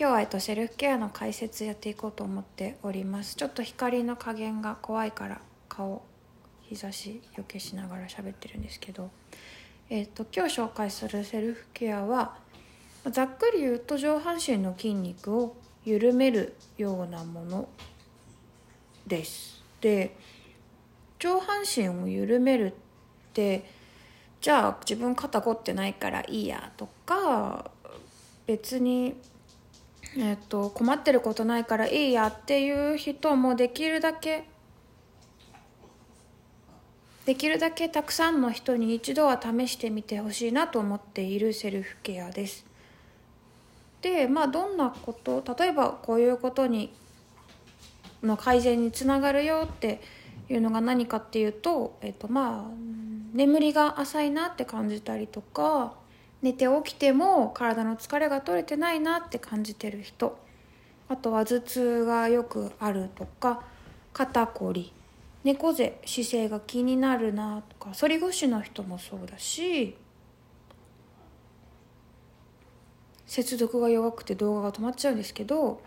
今日は、えっと、セルフケアの解説やっていこうと思っております。ちょっと光の加減が怖いから顔日差しよけしながら喋ってるんですけど、えっと、今日紹介するセルフケアはざっくり言うと上半身の筋肉を緩めるようなものです。で上半身を緩めるってじゃあ自分肩凝ってないからいいやとか別にえっと、困ってることないからいいやっていう人もできるだけできるだけたくさんの人に一度は試してみてほしいなと思っているセルフケアです。でまあどんなこと例えばこういうことにの改善につながるよっていうのが何かっていうと、えっと、まあ眠りが浅いなって感じたりとか寝て起きても体の疲れが取れてないなって感じてる人。あとは頭痛がよくあるとか肩こり。猫背姿勢が気になるなとか反り腰の人もそうだし接続が弱くて動画が止まっちゃうんですけど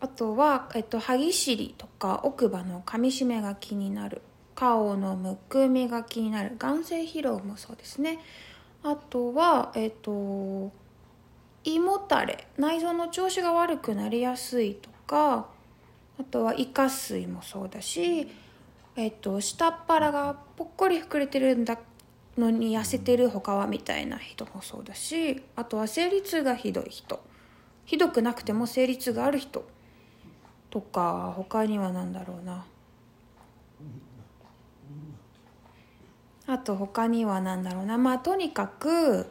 あとは、えっと、歯ぎしりとか奥歯のかみしめが気になる。顔のむくみが気になる。眼性疲労もそうですね。あとはえっと胃もたれ。内臓の調子が悪くなりやすいとかあとは胃下垂もそうだし、えっと、下っ腹がぽっこり膨れてるんだのに痩せてる他はみたいな人もそうだしあとは生理痛がひどい人。ひどくなくても生理痛がある人とか他には何だろうな。あと他には何だろうな。まあとにかく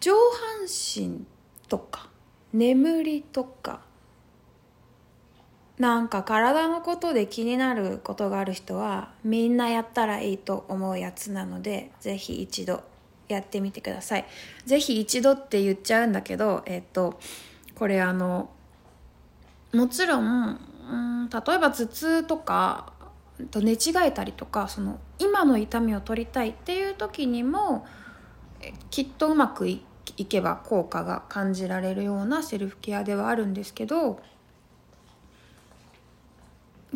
上半身とか眠りとかなんか体のことで気になることがある人はみんなやったらいいと思うやつなのでぜひ一度やってみてください。ぜひ一度って言っちゃうんだけどえっとこれあのもちろんうん例えば頭痛とかと寝違えたりとかその今の痛みを取りたいっていう時にもきっとうまくいけば効果が感じられるようなセルフケアではあるんですけど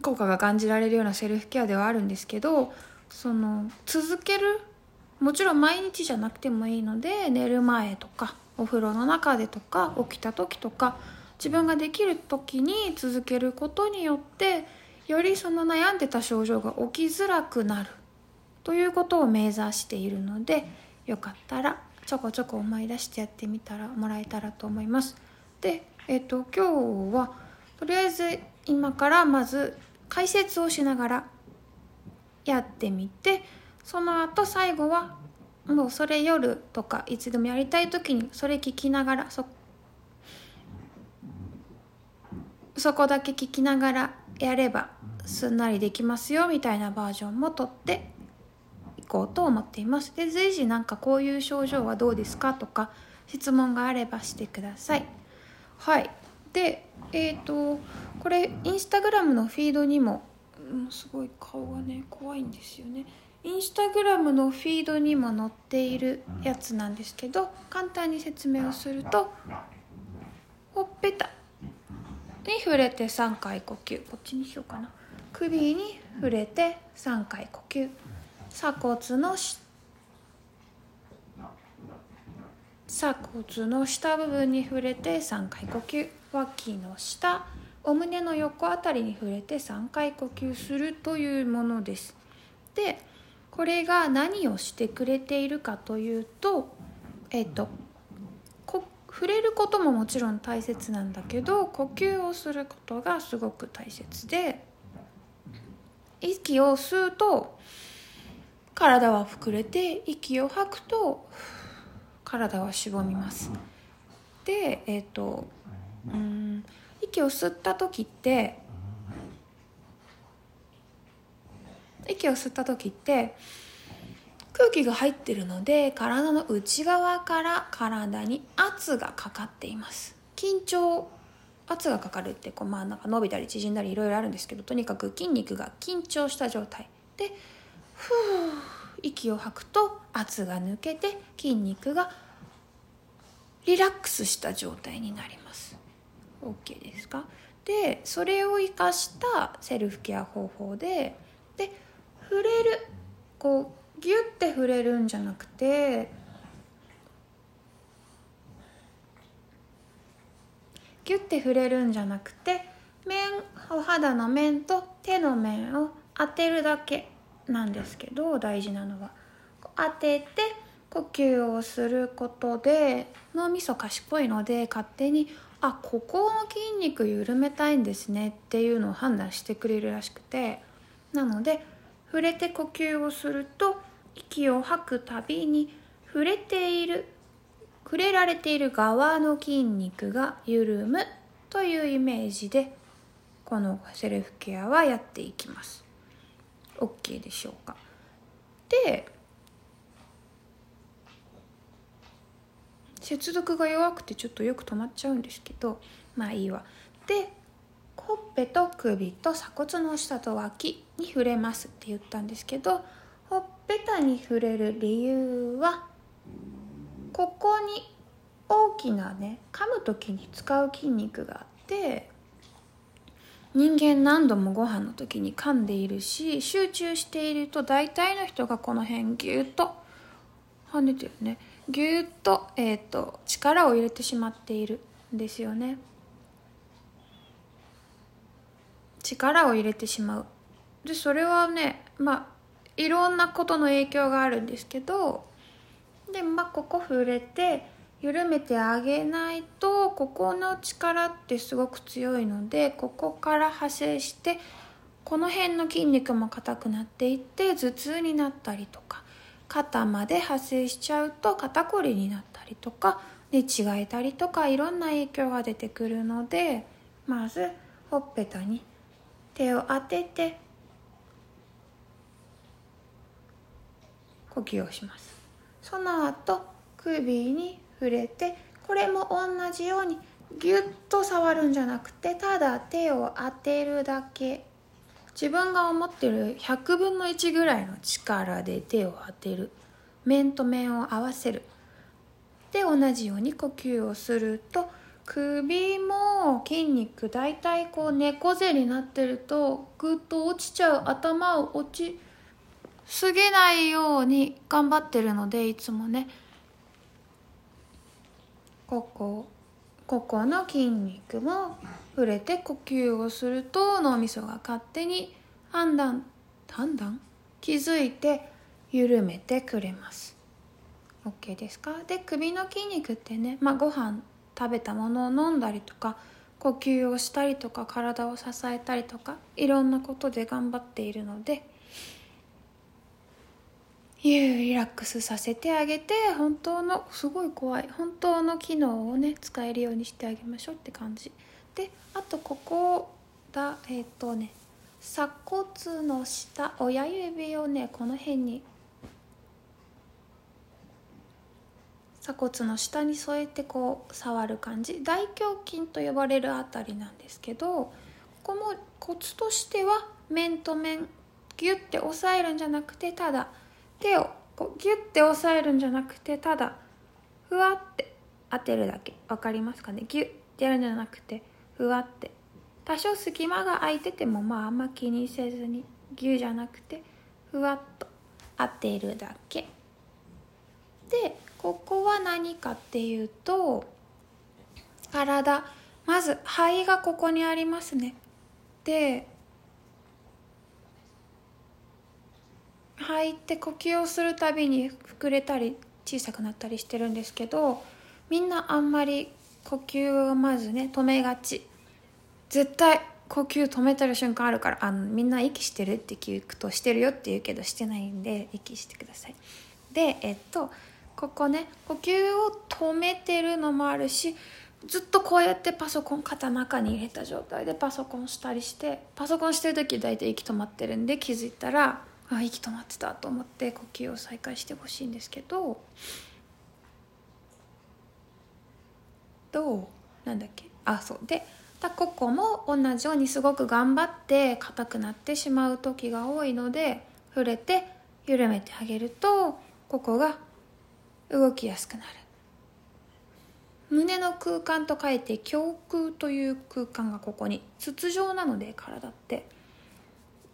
効果が感じられるようなセルフケアではあるんですけどその続けるもちろん毎日じゃなくてもいいので寝る前とかお風呂の中でとか起きた時とか自分ができる時に続けることによってよりその悩んでた症状が起きづらくなるということを目指しているのでよかったらちょこちょこ思い出してやってみたらもらえたらと思います。で、え、ー、と今日はとりあえず今からまず解説をしながらやってみてその後最後はもうそれ夜とかいつでもやりたい時にそれ聞きながらそそこだけ聞きながらやればすんなりできますよみたいなバージョンも撮っていこうと思っています。で随時なんかこういう症状はどうですかとか質問があればしてください。はい。でえっ、ー、とこれインスタグラムのフィードにも、すごい顔がね怖いんですよね。インスタグラムのフィードにも載っているやつなんですけど簡単に説明をするとほっぺた。に触れて3回呼吸。こっちにしようかな。首に触れて3回呼吸。鎖骨の鎖骨の下部分に触れて3回呼吸。脇の下。お胸の横あたりに触れて3回呼吸するというものです。でこれが何をしてくれているかというとえっと触れることももちろん大切なんだけど呼吸をすることがすごく大切で息を吸うと体は膨れて息を吐くと体はしぼみます。でえっ、ー、とうん息を吸った時って息を吸った時って空気が入ってるので体の内側から体に圧がかかっています。緊張圧がかかるってこうまあなんか伸びたり縮んだりいろいろあるんですけどとにかく筋肉が緊張した状態。でふう息を吐くと圧が抜けて筋肉がリラックスした状態になります。OK ですか？でそれを生かしたセルフケア方法でで触れるこうギュッて触れるんじゃなくてギュッて触れるんじゃなくて面お肌の面と手の面を当てるだけなんですけど大事なのは。当てて呼吸をすることで脳みそ賢いので勝手にあここの筋肉緩めたいんですねっていうのを判断してくれるらしくて。なので触れて呼吸をすると息を吐くたびに触れている触れられている側の筋肉が緩むというイメージでこのセルフケアはやっていきます。OK でしょうか？で接続が弱くてちょっとよく止まっちゃうんですけどまあいいわ。でほっぺと首と鎖骨の下と脇に触れますって言ったんですけどほっぺたに触れる理由はここに大きなね噛む時に使う筋肉があって人間何度もご飯の時に噛んでいるし集中していると大体の人がこの辺ギュッと跳ねてるね。ぎゅっと,、えーと、力を入れてしまっているんですよね。力を入れてしまう。でそれはねまあいろんなことの影響があるんですけどでまあここ触れて緩めてあげないとここの力ってすごく強いのでここから派生してこの辺の筋肉も硬くなっていって頭痛になったりとか肩まで発生しちゃうと肩こりになったりとか寝違えたりとかいろんな影響が出てくるのでまずほっぺたに手を当てて呼吸をします。その後首に触れてこれも同じようにギュッと触るんじゃなくてただ手を当てるだけ。自分が思ってる100分の1ぐらいの力で手を当てる。面と面を合わせる。で同じように呼吸をすると首も筋肉大体こう猫背になってるとぐっと落ちちゃう。頭を落ちすぎないように頑張ってるのでいつもね。ここここの筋肉も触れて呼吸をすると脳みそが勝手に判断判断？気づいて緩めてくれます。OK ですか？で首の筋肉ってね、まあ、ご飯食べたものを飲んだりとか呼吸をしたりとか体を支えたりとかいろんなことで頑張っているのでゆリラックスさせてあげて本当のすごい怖い本当の機能をね使えるようにしてあげましょうって感じ。であとここだえっ、ー、とね鎖骨の下親指をねこの辺に鎖骨の下に添えてこう触る感じ。大胸筋と呼ばれるあたりなんですけどここもコツとしては面と面ギュッて押さえるんじゃなくてただ手をこうギュッて押さえるんじゃなくてただふわって当てるだけ。分かりますかね？ギュッてやるんじゃなくてふわって。多少隙間が空いててもまああんま気にせずにギュじゃなくてふわっと当てるだけ。でここは何かっていうと体。まず肺がここにありますね。で肺って呼吸をするたびに膨れたり小さくなったりしてるんですけどみんなあんまり呼吸をまずね止めがち。絶対呼吸止めてる瞬間あるからあのみんな息してるって聞くとしてるよって言うけどしてないんで息してください。でえっとここね呼吸を止めてるのもあるしずっとこうやってパソコン肩中に入れた状態でパソコンしたりしてパソコンしてる時大体息止まってるんで気づいたらあ息止まってたと思って呼吸を再開してほしいんですけどどう？なんだっけ？あそう。でここも同じようにすごく頑張って硬くなってしまう時が多いので触れて緩めてあげるとここが動きやすくなる。胸の空間と書いて胸空という空間がここに筒状なので体って。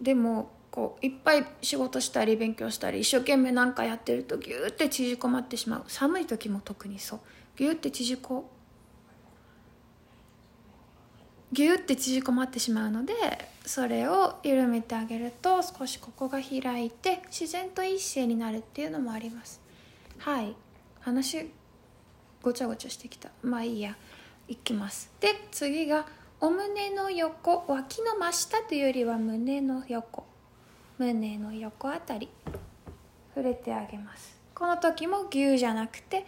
でもこういっぱい仕事したり勉強したり一生懸命何かやってるとギューって縮こまってしまう。寒い時も特にそう。ギューって縮こギューって縮こまってしまうのでそれを緩めてあげると少しここが開いて自然と一斉になるっていうのもあります。はい。話ごちゃごちゃしてきた。まあいいや。いきます。で次がお胸の横脇の真下というよりは胸の横。胸の横あたり触れてあげます。この時もギューじゃなくて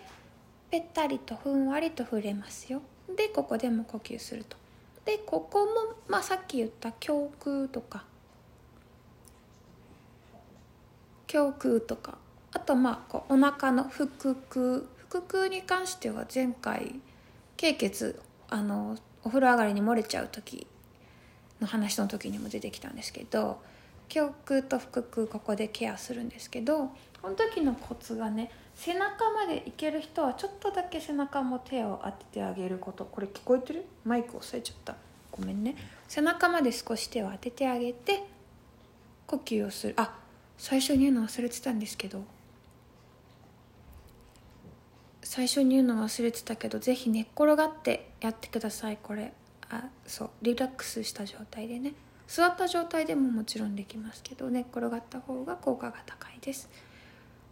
ぺったりとふんわりと触れますよ。でここでも呼吸すると。でここも、まあ、さっき言った胸腔とか。胸腔とか。あとまあこうお腹の腹腔。腹腔に関しては前回経血あのお風呂上がりに漏れちゃう時の話の時にも出てきたんですけど胸腔と腹腔ここでケアするんですけどこの時のコツがね背中までいける人はちょっとだけ背中も手を当ててあげること。これ聞こえてる？マイク押さえちゃった。ごめんね。背中まで少し手を当ててあげて呼吸をする。あ最初に言うの忘れてたんですけど。最初に言うの忘れてたけどぜひ寝っ転がってやってください。これ。あそう。リラックスした状態でね。座った状態でももちろんできますけど寝っ転がった方が効果が高いです。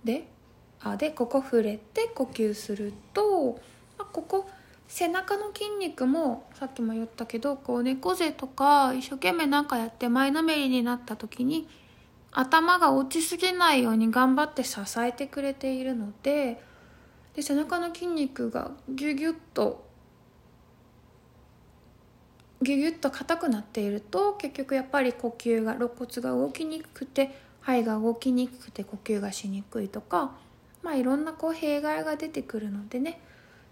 であでここ触れて呼吸するとあここ背中の筋肉もさっきも言ったけどこう猫背とか一生懸命なんかやって前のめりになった時に頭が落ちすぎないように頑張って支えてくれているのでで背中の筋肉がギュギュッとギュギュッと硬くなっていると結局やっぱり呼吸が肋骨が動きにくくて肺が動きにくくて呼吸がしにくいとかまあいろんなこう弊害が出てくるのでね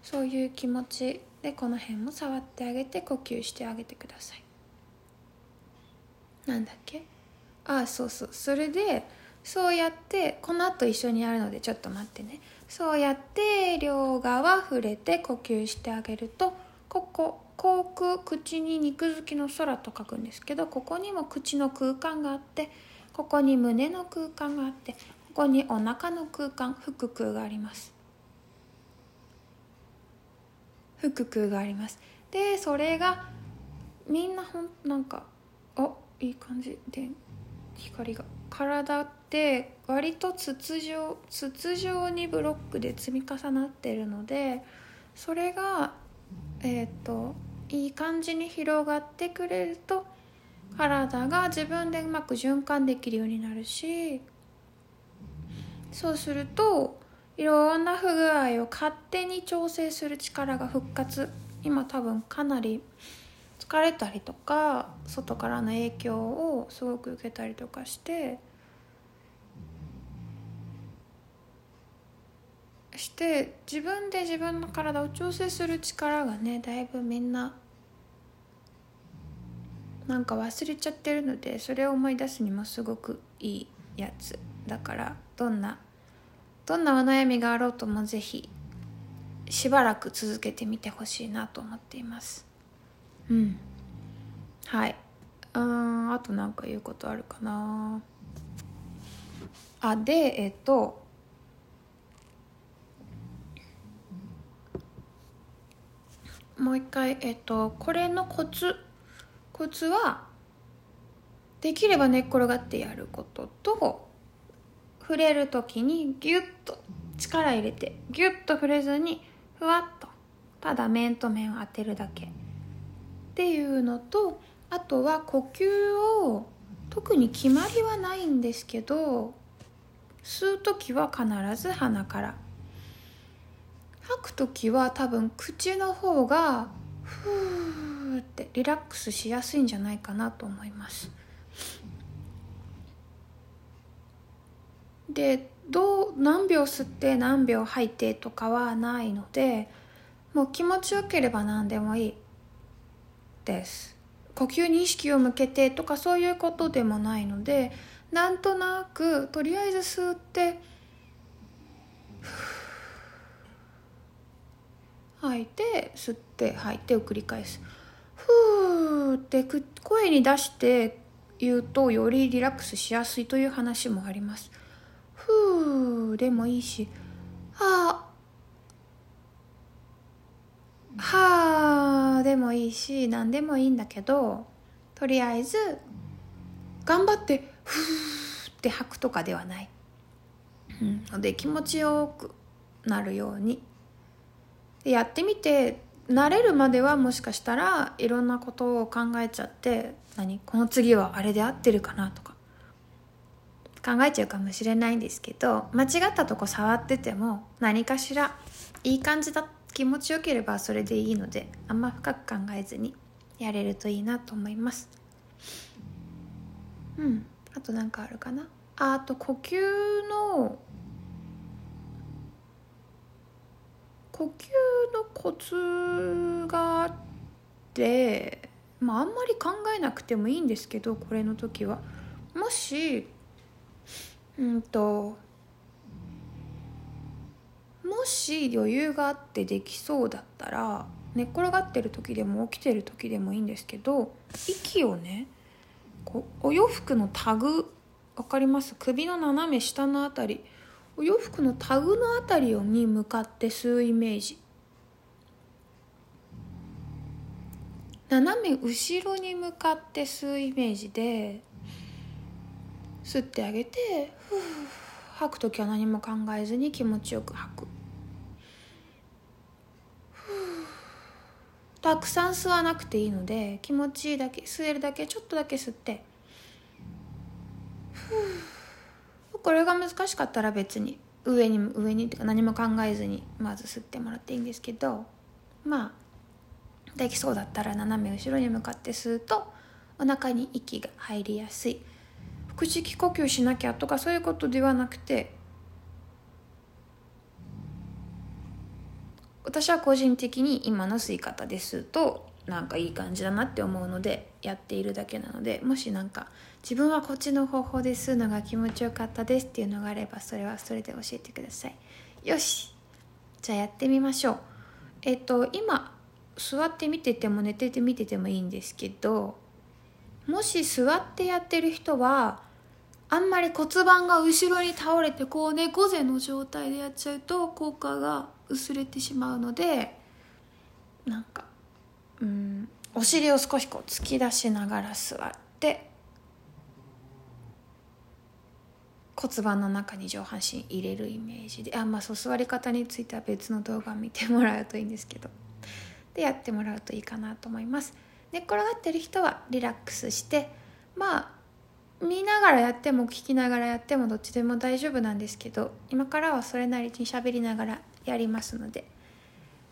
そういう気持ちでこの辺も触ってあげて呼吸してあげてください。なんだっけ？ああそうそう。それでそうやってこの後一緒にやるのでちょっと待ってね。そうやって両側触れて呼吸してあげるとここ口腔口に肉付きの空と書くんですけどここにも口の空間があってここに胸の空間があってここにお腹の空間腹腔があります。腹腔があります。でそれがみんなほんなんかあいい感じで光が。体って割と筒状筒状にブロックで積み重なってるのでそれがえっ、ー、といい感じに広がってくれると体が自分でうまく循環できるようになるしそうするといろんな不具合を勝手に調整する力が復活。今多分かなり疲れたりとか外からの影響をすごく受けたりとかしてして自分で自分の体を調整する力がねだいぶみんななんか忘れちゃってるのでそれを思い出すにもすごくいいやつだからどんなどんなお悩みがあろうともぜひしばらく続けてみてほしいなと思っています。うん。はい。うんあと何か言うことあるかな。あでえっともう一回えっとこれのコツ。コツはできれば寝っ転がってやることと触れる時にギュッと力入れてギュッと触れずにふわっとただ面と面を当てるだけ。っていうのとあとは呼吸を特に決まりはないんですけど吸う時は必ず鼻から吐く時は多分口の方がふーってリラックスしやすいんじゃないかなと思います。でどう何秒吸って何秒吐いてとかはないのでもう気持ちよければ何でもいい。です。呼吸に意識を向けてとかそういうことでもないのでなんとなくとりあえず吸って吐いて吸って吐いてを繰り返す。ふーって声に出して言うとよりリラックスしやすいという話もあります。ふーでもいいしはあはあでもいいし何でもいいんだけどとりあえず頑張ってふーって吐くとかではない、うん、ので気持ちよくなるようにやってみて慣れるまではもしかしたらいろんなことを考えちゃって何？この次はあれで合ってるかなとか。考えちゃうかもしれないんですけど間違ったとこ触ってても何かしらいい感じだ気持ちよければそれでいいのであんま深く考えずにやれるといいなと思います。うん。あと何かあるかな？あと呼吸の呼吸のコツがあってまああんまり考えなくてもいいんですけどこれの時は。もしうんともし余裕があってできそうだったら寝っ転がってる時でも起きてる時でもいいんですけど息をねこうお洋服のタグ分かります？首の斜め下の辺りお洋服のタグの辺りに向かって吸うイメージ。斜め後ろに向かって吸うイメージで吸ってあげてふう吐く時は何も考えずに気持ちよく吐く。たくさん吸わなくていいので気持ちいいだけ吸えるだけちょっとだけ吸って。ふう。これが難しかったら別に上に上にってか何も考えずにまず吸ってもらっていいんですけどまあできそうだったら斜め後ろに向かって吸うとお腹に息が入りやすい。腹式呼吸しなきゃとかそういうことではなくて私は個人的に今の吸い方ですとなんかいい感じだなって思うのでやっているだけなのでもし何か自分はこっちの方法で吸うのが気持ちよかったですっていうのがあればそれはそれで教えてください。よし。じゃあやってみましょう。えっと今座って見てても寝てて見ててもいいんですけどもし座ってやってる人はあんまり骨盤が後ろに倒れてこう猫背の状態でやっちゃうと効果が薄れてしまうのでなんかうんお尻を少しこう突き出しながら座って骨盤の中に上半身入れるイメージで。あまあそう座り方については別の動画を見てもらうといいんですけど。でやってもらうといいかなと思います。寝っ転がってる人はリラックスして。まあ見ながらやっても聞きながらやってもどっちでも大丈夫なんですけど。今からはそれなりに喋りながらやりますので。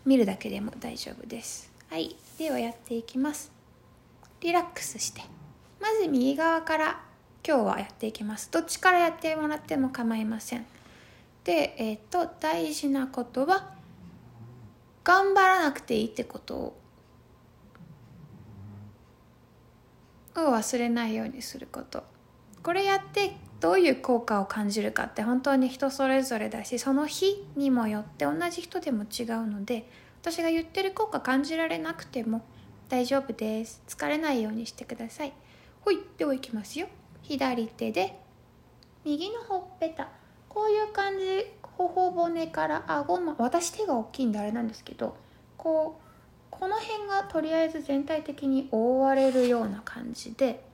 見るだけでも大丈夫です。はい。ではやっていきます。リラックスして。まず右側から今日はやっていきます。どっちからやってもらっても構いません。でえっ、ー、と大事なことは頑張らなくていいってこと。を忘れないようにすること。これやってどういう効果を感じるかって本当に人それぞれだしその日にもよって同じ人でも違うので私が言ってる効果感じられなくても大丈夫です。疲れないようにしてください。ほいではいきますよ。左手で右のほっぺた。こういう感じ頬骨から顎の私手が大きいんであれなんですけどこうこの辺がとりあえず全体的に覆われるような感じで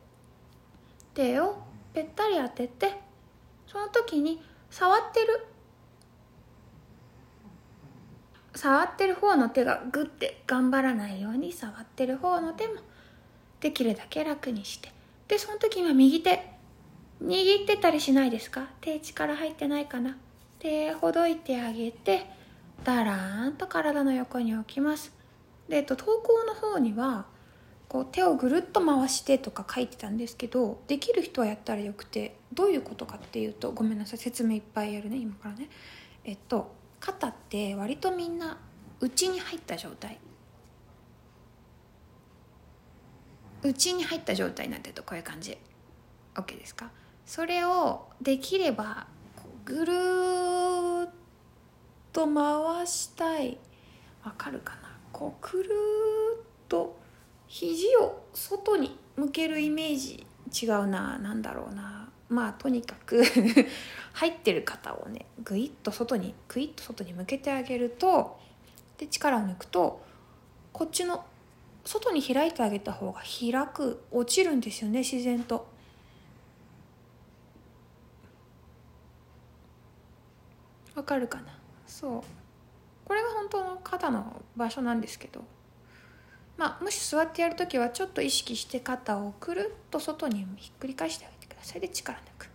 手をぺったり当ててその時に触ってる触ってる方の手がグッて頑張らないように触ってる方の手もできるだけ楽にして。でその時は右手握ってたりしないですか？手力入ってないかな？手ほどいてあげてだらーんと体の横に置きます。で、えっと、投稿の方にはこう手をぐるっと回してとか書いてたんですけどできる人はやったらよくてどういうことかっていうとごめんなさい説明いっぱいやるね今からね。えっと肩って割とみんな内に入った状態。内に入った状態になってるとこういう感じ。OK ですか？それをできればぐるっと回したい。わかるかな？こうくるっと肘を外に向けるイメージ。違うな。何だろうな。まあとにかく 入ってる肩をねグイッと外にグイッと外に向けてあげるとで力を抜くとこっちの外に開いてあげた方が開く落ちるんですよね自然と。わかるかな？そう。これが本当の肩の場所なんですけど。まあもし座ってやる時はちょっと意識して肩をくるっと外にひっくり返してあげてください。で力抜く。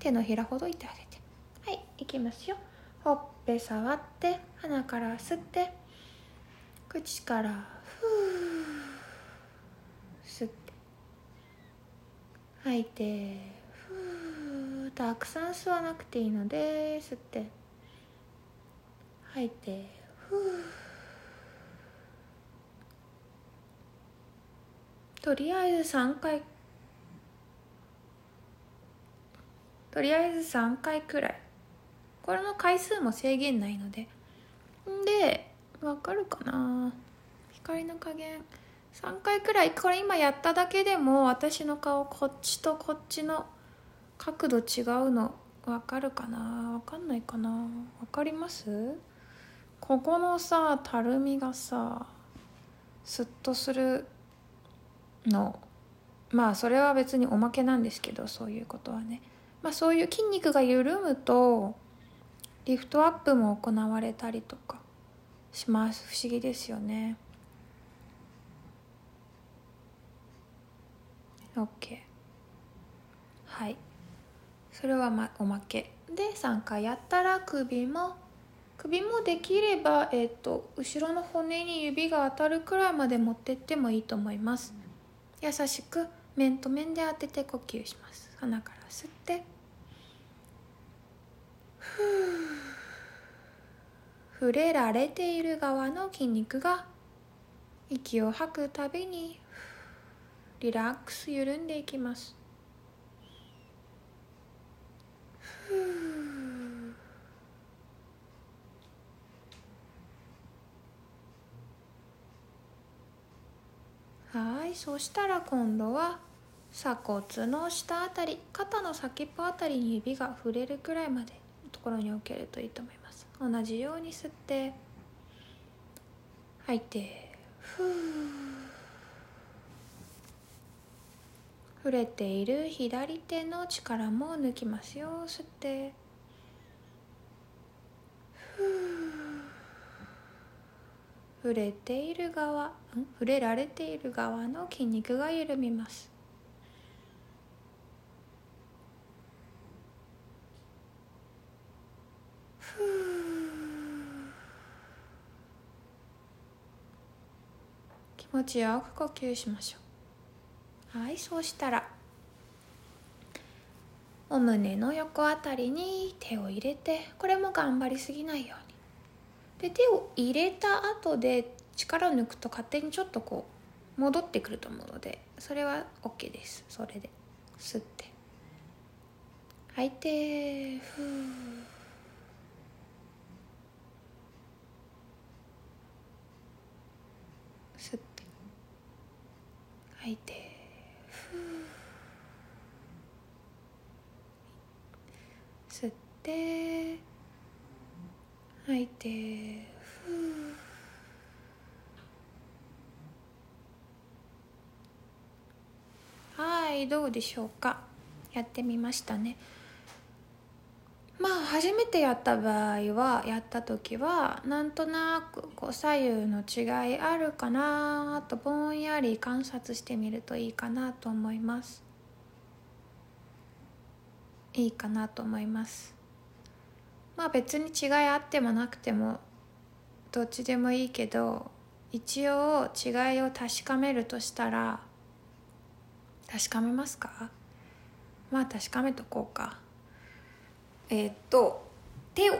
手のひらほどいてあげて。はいいきますよ。ほっぺ触って鼻から吸って口からふー吸って吐いてふーたくさん吸わなくていいので吸って。吐いてふー。とりあえず3回とりあえず3回くらい。これの回数も制限ないので。んでわかるかな？光の加減。3回くらいこれ今やっただけでも私の顔こっちとこっちの角度違うのわかるかな？わかんないかな？わかります？ここのさたるみがさスッとするの。まあそれは別におまけなんですけどそういうことはね。まあそういう筋肉が緩むとリフトアップも行われたりとかします。不思議ですよね。OK はい。それは、ま、おまけ。で3回やったら首も首もできれば、えーと、後ろの骨に指が当たるくらいまで持ってってもいいと思います。優しく面と面で当てて呼吸します。鼻から吸って。ふう触れられている側の筋肉が息を吐くたびにリラックス緩んでいきます。はいそしたら今度は鎖骨の下あたり肩の先っぽあたりに指が触れるくらいまでのところに置けるといいと思います。同じように吸って吐いてふう触れている左手の力も抜きますよ。吸って。ふう触れている側触れられている側の筋肉が緩みます。気持ちよく呼吸しましょう。はいそうしたらお胸の横あたりに手を入れてこれも頑張りすぎないように。で手を入れた後で力を抜くと勝手にちょっとこう戻ってくると思うのでそれは OK です。それで吸って。吐いてふう吐いて。吸って。吐いてはいどうでしょうか。やってみましたね。まあ初めてやった場合はやった時はなんとなくこう左右の違いあるかなとぼんやり観察してみるといいかなと思います。いいかなと思います。まあ別に違いあってもなくてもどっちでもいいけど一応違いを確かめるとしたら確かめますか？まあ確かめとこうか。えー、っと手を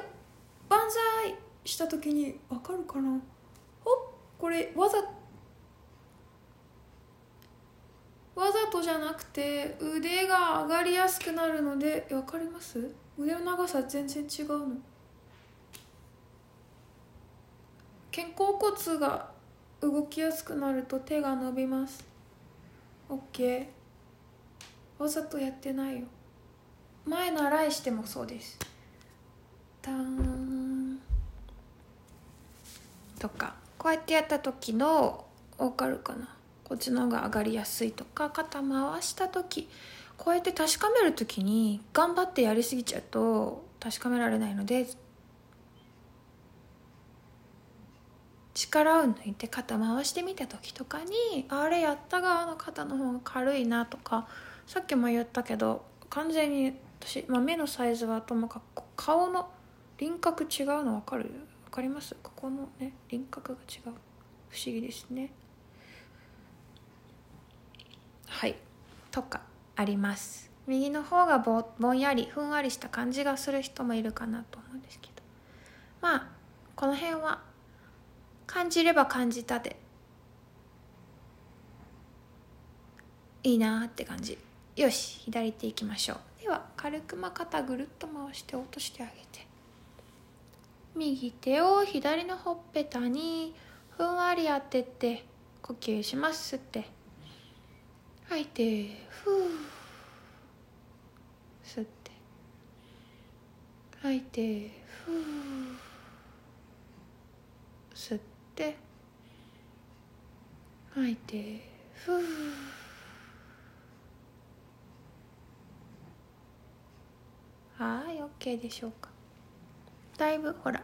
万歳した時に分かるかな？ほこれわざわざとじゃなくて腕が上がりやすくなるので分かります？腕の長さ全然違うの。肩甲骨が動きやすくなると手が伸びます。OK わざとやってないよ。前習いしてもそうです。ターン。とか。こうやってやった時の分かるかな。こっちの方が上がりやすいとか。肩回した時。こうやって確かめる時に頑張ってやりすぎちゃうと確かめられないので力を抜いて肩回してみた時とかにあれやった側の肩の方が軽いなとかさっきも言ったけど完全に私、まあ、目のサイズはともかく顔の輪郭違うの分かる？分かります？ここのね輪郭が違う。不思議ですね。はい。とか。あります。右の方がぼんやりふんわりした感じがする人もいるかなと思うんですけど。まあこの辺は感じれば感じたでいいなって感じ。よし左手いきましょう。では軽くま肩ぐるっと回して落としてあげて。右手を左のほっぺたにふんわり当てて呼吸しますって。吐いてふう。吸って。吐いてふう。吸って。吐いてふう。はい OK でしょうか。だいぶほら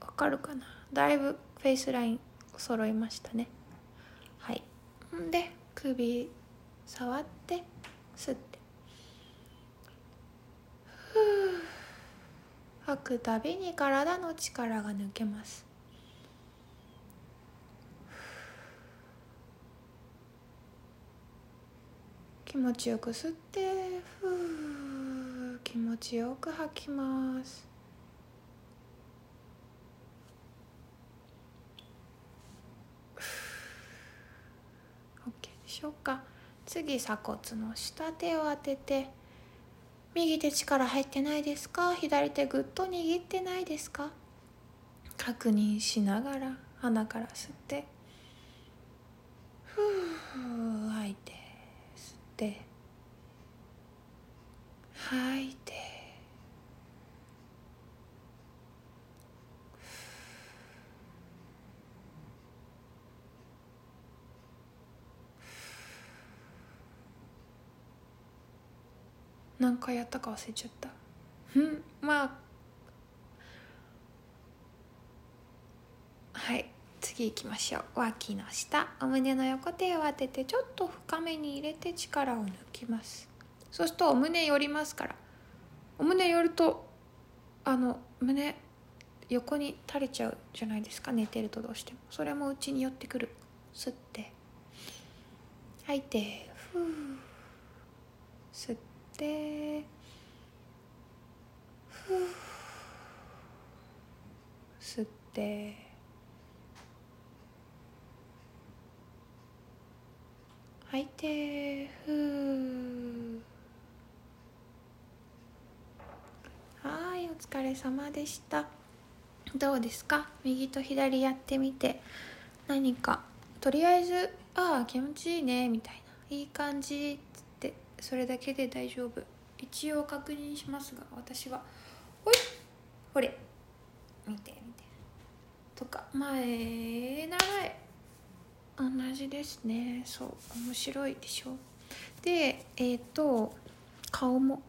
わかるかな。だいぶフェイスライン揃いましたね。はい。で首触って吸って。ふう。吐くたびに体の力が抜けます。気持ちよく吸ってふう。気持ちよく吐きます。OK でしょうか。次鎖骨の下手を当てて右手力入ってないですか？左手ぐっと握ってないですか？確認しながら鼻から吸ってふう吐いて吸って吐いて何回やったか忘れちゃった。うんまあはい。次行きましょう。脇の下。お胸の横手を当ててちょっと深めに入れて力を抜きます。そうするとお胸寄りますから。お胸寄るとあの胸横に垂れちゃうじゃないですか。寝てるとどうしても。それも内に寄ってくる。吸って。吐いてふう吸って。て。ふう。吸って。吐いて。ふう。はいお疲れ様でした。どうですか？右と左やってみて。何かとりあえずああ気持ちいいねみたいな。いい感じ。それだけで大丈夫。一応確認しますが私はほいほれ見て見てとか前長い同じですね。そう面白いでしょ。でえっ、ー、と顔も。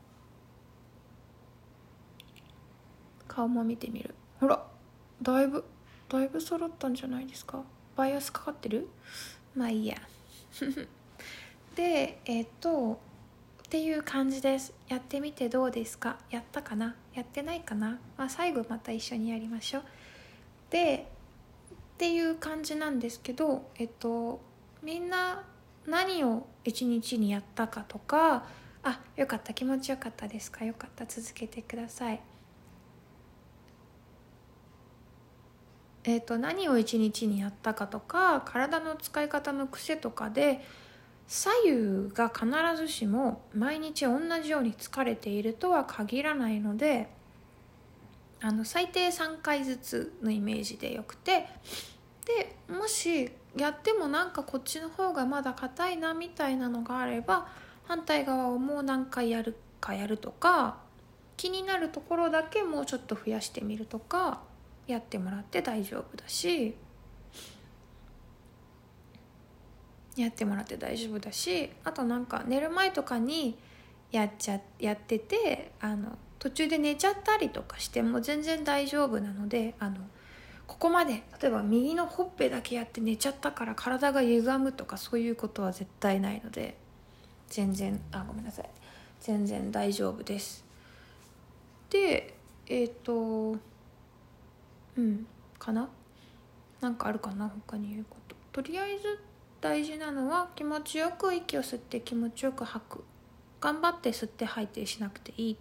顔も見てみる。ほらだいぶだいぶ揃ったんじゃないですか。バイアスかかってる？まあいいや。でえっ、ー、とっていう感じです。やってみてどうですか？やったかな？やってないかな、まあ、最後また一緒にやりましょう。でっていう感じなんですけどえっとみんな何を一日にやったかとかあよかった気持ちよかったですか？よかった続けてください。えっと何を一日にやったかとか体の使い方の癖とかで左右が必ずしも毎日同じように疲れているとは限らないのであの最低3回ずつのイメージでよくてでもしやってもなんかこっちの方がまだ硬いなみたいなのがあれば反対側をもう何回やるかやるとか気になるところだけもうちょっと増やしてみるとかやってもらって大丈夫だしやってもらって大丈夫だしあとなんか寝る前とかにやっちゃやっててあの途中で寝ちゃったりとかしても全然大丈夫なのであのここまで例えば右のほっぺだけやって寝ちゃったから体が歪むとかそういうことは絶対ないので全然あごめんなさい。全然大丈夫です。でえっ、ー、とうんかな？なんかあるかな？他に言うこと。とりあえず大事なのは気持ちよく息を吸って気持ちよく吐く。頑張って吸って吐いてしなくていい。っ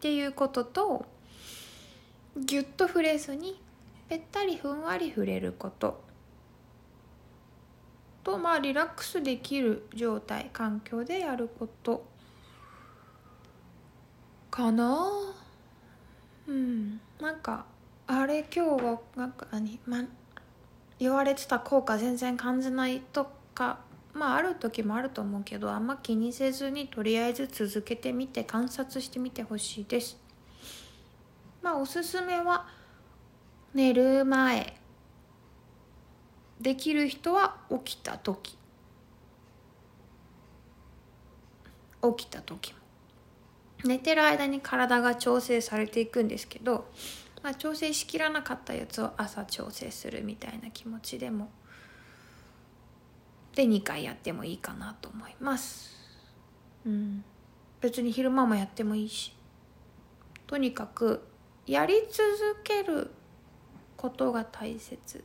ていうこととぎゅっと触れずにぺったりふんわり触れること。とまあリラックスできる状態環境でやること。かな？うん。なんかあれ今日はなんか何、ま、言われてた効果全然感じないとかまあある時もあると思うけどあんま気にせずにとりあえず続けてみて観察してみてほしいです。まあおすすめは寝る前できる人は起きた時。起きた時も。寝てる間に体が調整されていくんですけど、まあ、調整しきらなかったやつを朝調整するみたいな気持ちでもで2回やってもいいかなと思います。うん。別に昼間もやってもいいし。とにかくやり続けることが大切。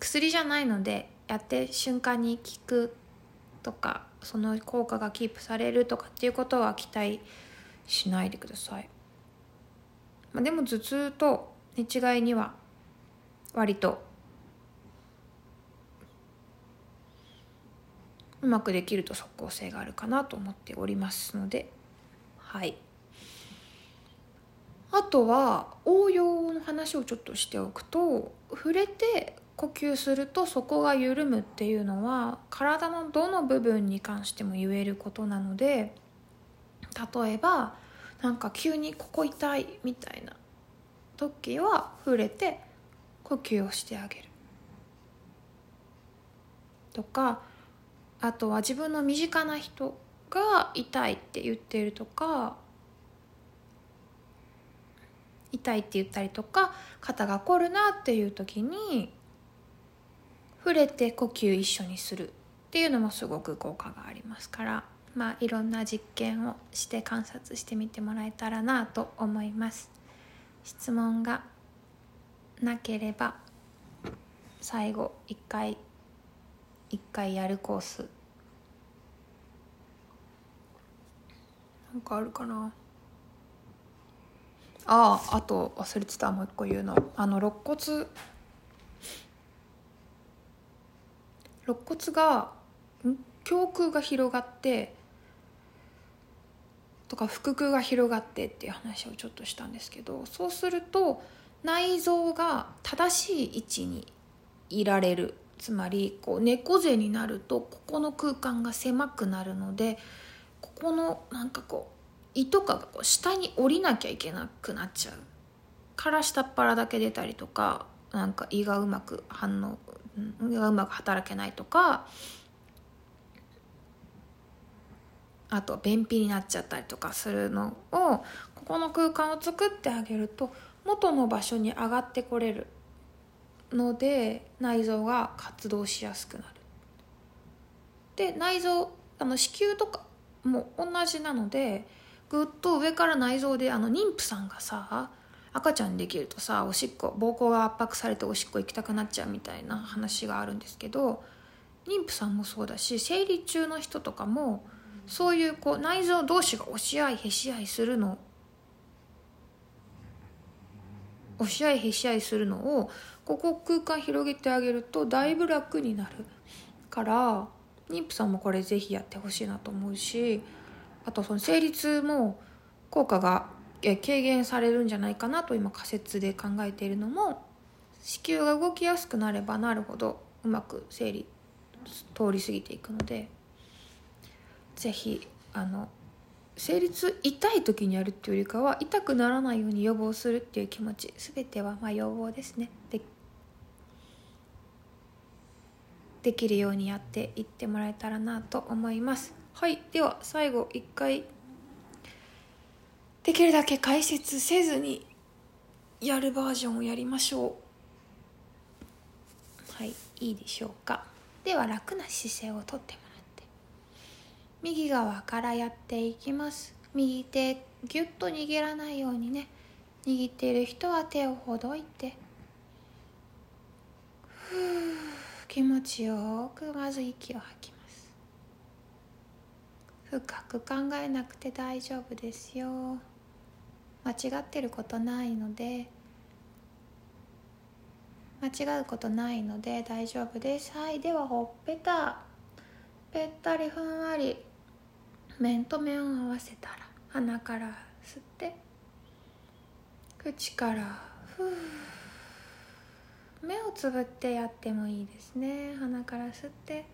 薬じゃないのでやって瞬間に効くとかその効果がキープされるとかっていうことは期待しないでください、まあ、でも頭痛と寝違いには割とうまくできると即効性があるかなと思っておりますので。はい。あとは応用の話をちょっとしておくと触れて呼吸するとそこが緩むっていうのは体のどの部分に関しても言えることなので例えばなんか急にここ痛いみたいな時は触れて呼吸をしてあげる。とかあとは自分の身近な人が痛いって言ってるとか痛いって言ったりとか肩が凝るなっていう時に触れて呼吸一緒にするっていうのもすごく効果がありますから。まあいろんな実験をして観察してみてもらえたらなと思います。質問がなければ最後一回一回やるコースなんかあるかな。あああと忘れてた。もう一個言うの。あの肋骨。肋骨が胸腔が広がってとか腹腔が広がってっていう話をちょっとしたんですけどそうすると内臓が正しい位置にいられる。つまりこう猫背になるとここの空間が狭くなるのでここのなんかこう胃とかがこう下に降りなきゃいけなくなっちゃう。から下っ腹だけ出たりとかなんか胃がうまく反応胃がうまく働けないとかあと便秘になっちゃったりとかするのをここの空間を作ってあげると元の場所に上がってこれるので内臓が活動しやすくなる。で内臓あの子宮とかも同じなのでぐっと上から内臓であの妊婦さんがさ赤ちゃんできるとさおしっこ膀胱が圧迫されておしっこ行きたくなっちゃうみたいな話があるんですけど妊婦さんもそうだし生理中の人とかもそういうこう内臓同士が押し合いへし合いするの押し合いへし合いするのをここ空間広げてあげるとだいぶ楽になる。から妊婦さんもこれぜひやってほしいなと思うしあとその生理痛も効果が軽減されるんじゃないかなと今仮説で考えているのも子宮が動きやすくなればなるほどうまく生理通り過ぎていくので是非あの生理痛痛い時にやるっていうよりかは痛くならないように予防するっていう気持ち全てはまあ予防ですね。でできるようにやっていってもらえたらなと思います。はいでは最後一回できるだけ解説せずにやるバージョンをやりましょう。はいいいでしょうか。では楽な姿勢をとってもらって右側からやっていきます。右手ぎゅっと握らないようにね。握っている人は手をほどいて。ふう気持ちよくまず息を吐きます。深く考えなくて大丈夫ですよ。間違ってることないので。間違うことないので大丈夫です。はいではほっぺた。ぺったりふんわり。面と面を合わせたら鼻から吸って口からふう目をつぶってやってもいいですね。鼻から吸って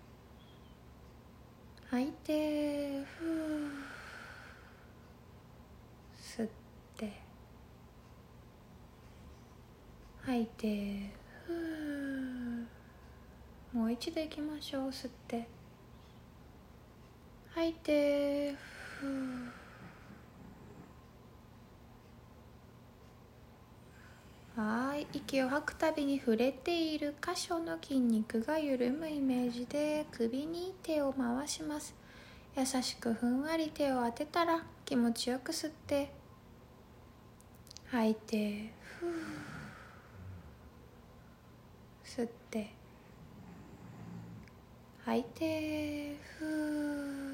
吐いてふう吸って吐いてふうもう一度いきましょう。吸って。吐いてふはい。息を吐くたびに触れている箇所の筋肉が緩むイメージで首に手を回します。優しくふんわり手を当てたら気持ちよく吸って。吐いてふ吸って。吐いてふ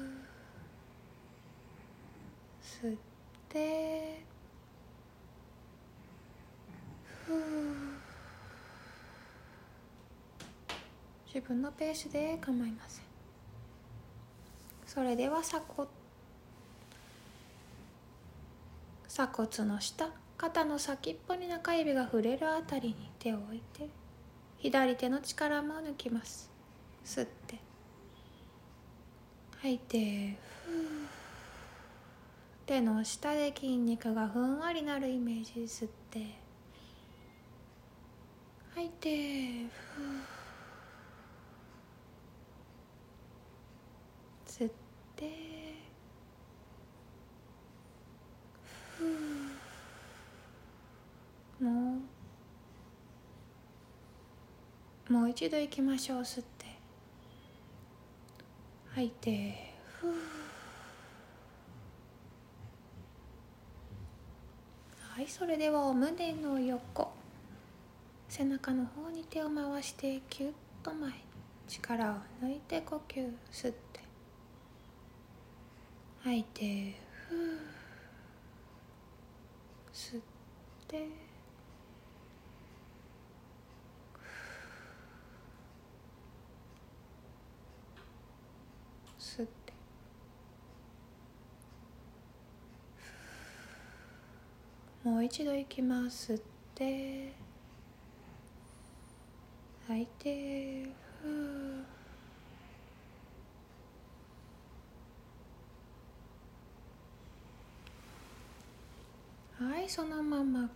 吸って。ふう。自分のペースで構いません。それでは鎖骨。鎖骨の下。肩の先っぽに中指が触れるあたりに手を置いて。左手の力も抜きます。吸って。吐いて手の下で筋肉がふんわりなるイメージ吸って。吐いて吸って。もう。もう一度行きましょう吸って。吐いてふうはいそれでは胸の横。背中の方に手を回してキュッと前力を抜いて呼吸吸って。吐いてふう吸って。もう一度いきます吸って。吐いてふうはいそのまま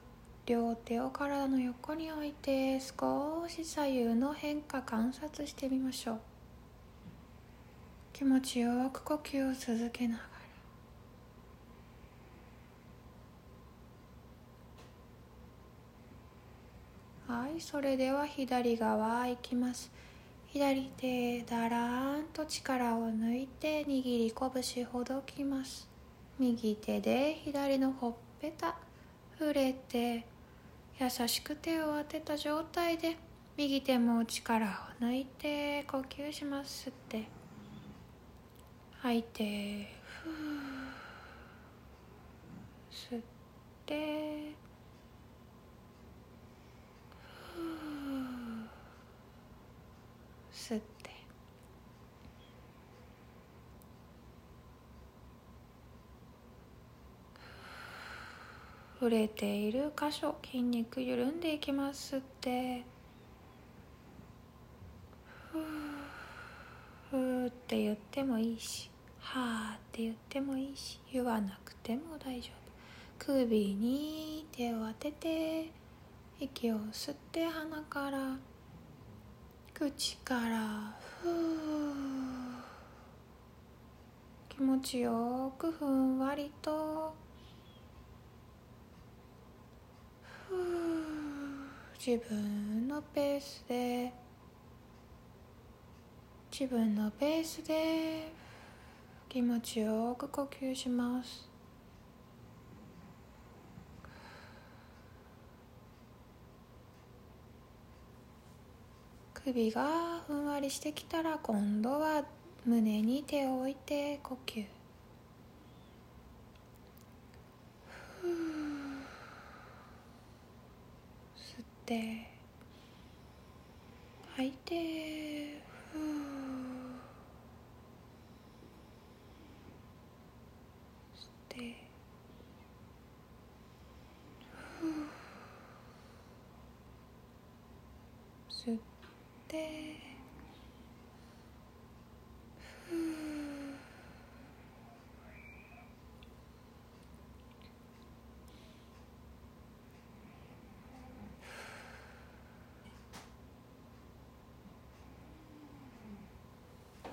両手を体の横に置いて少し左右の変化観察してみましょう。気持ちよく呼吸を続けながら。はい。それでは左側いきます。左手だらーんと力を抜いて握り拳ほどきます。右手で左のほっぺた触れて優しく手を当てた状態で右手も力を抜いて呼吸します吸って。吐いてふう吸って吸って触れている箇所筋肉緩んでいきますって。ふーふーって言ってもいいしはーって言ってもいいし言わなくても大丈夫。首に手を当てて息を吸って鼻から口からふー。気持ちよくふんわりとふー自分のペースで。自分のペースで。気持ちよく呼吸します。首がふんわりしてきたら今度は胸に手を置いて呼吸。ふう吸って吐いてふう吸ってふう吸ってふう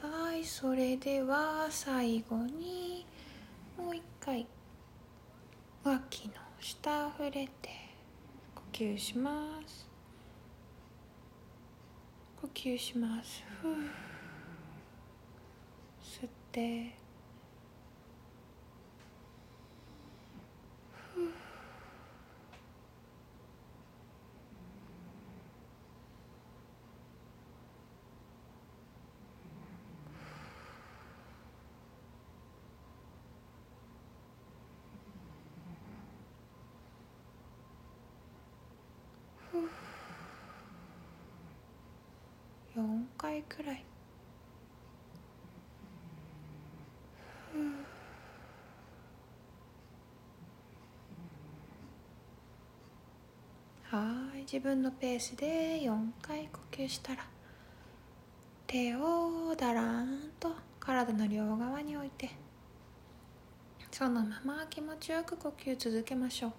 はいそれでは最後にもう一回脇の下触れて呼吸します。呼吸します。吸って。4回くらい。はい。自分のペースで4回呼吸したら手をだらんと体の両側に置いてそのまま気持ちよく呼吸続けましょう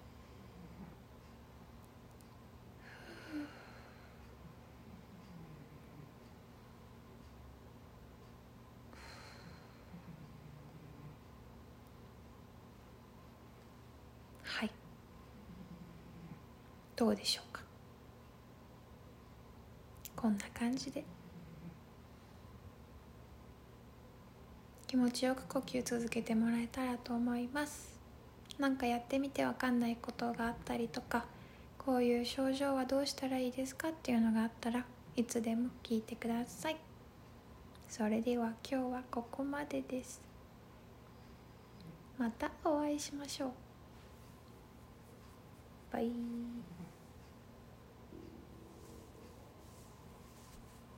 はいどうでしょうか？こんな感じで。気持ちよく呼吸続けてもらえたらと思います。なんかやってみてわかんないことがあったりとかこういう症状はどうしたらいいですかっていうのがあったらいつでも聞いてください。それでは今日はここまでです。またお会いしましょう。バイ。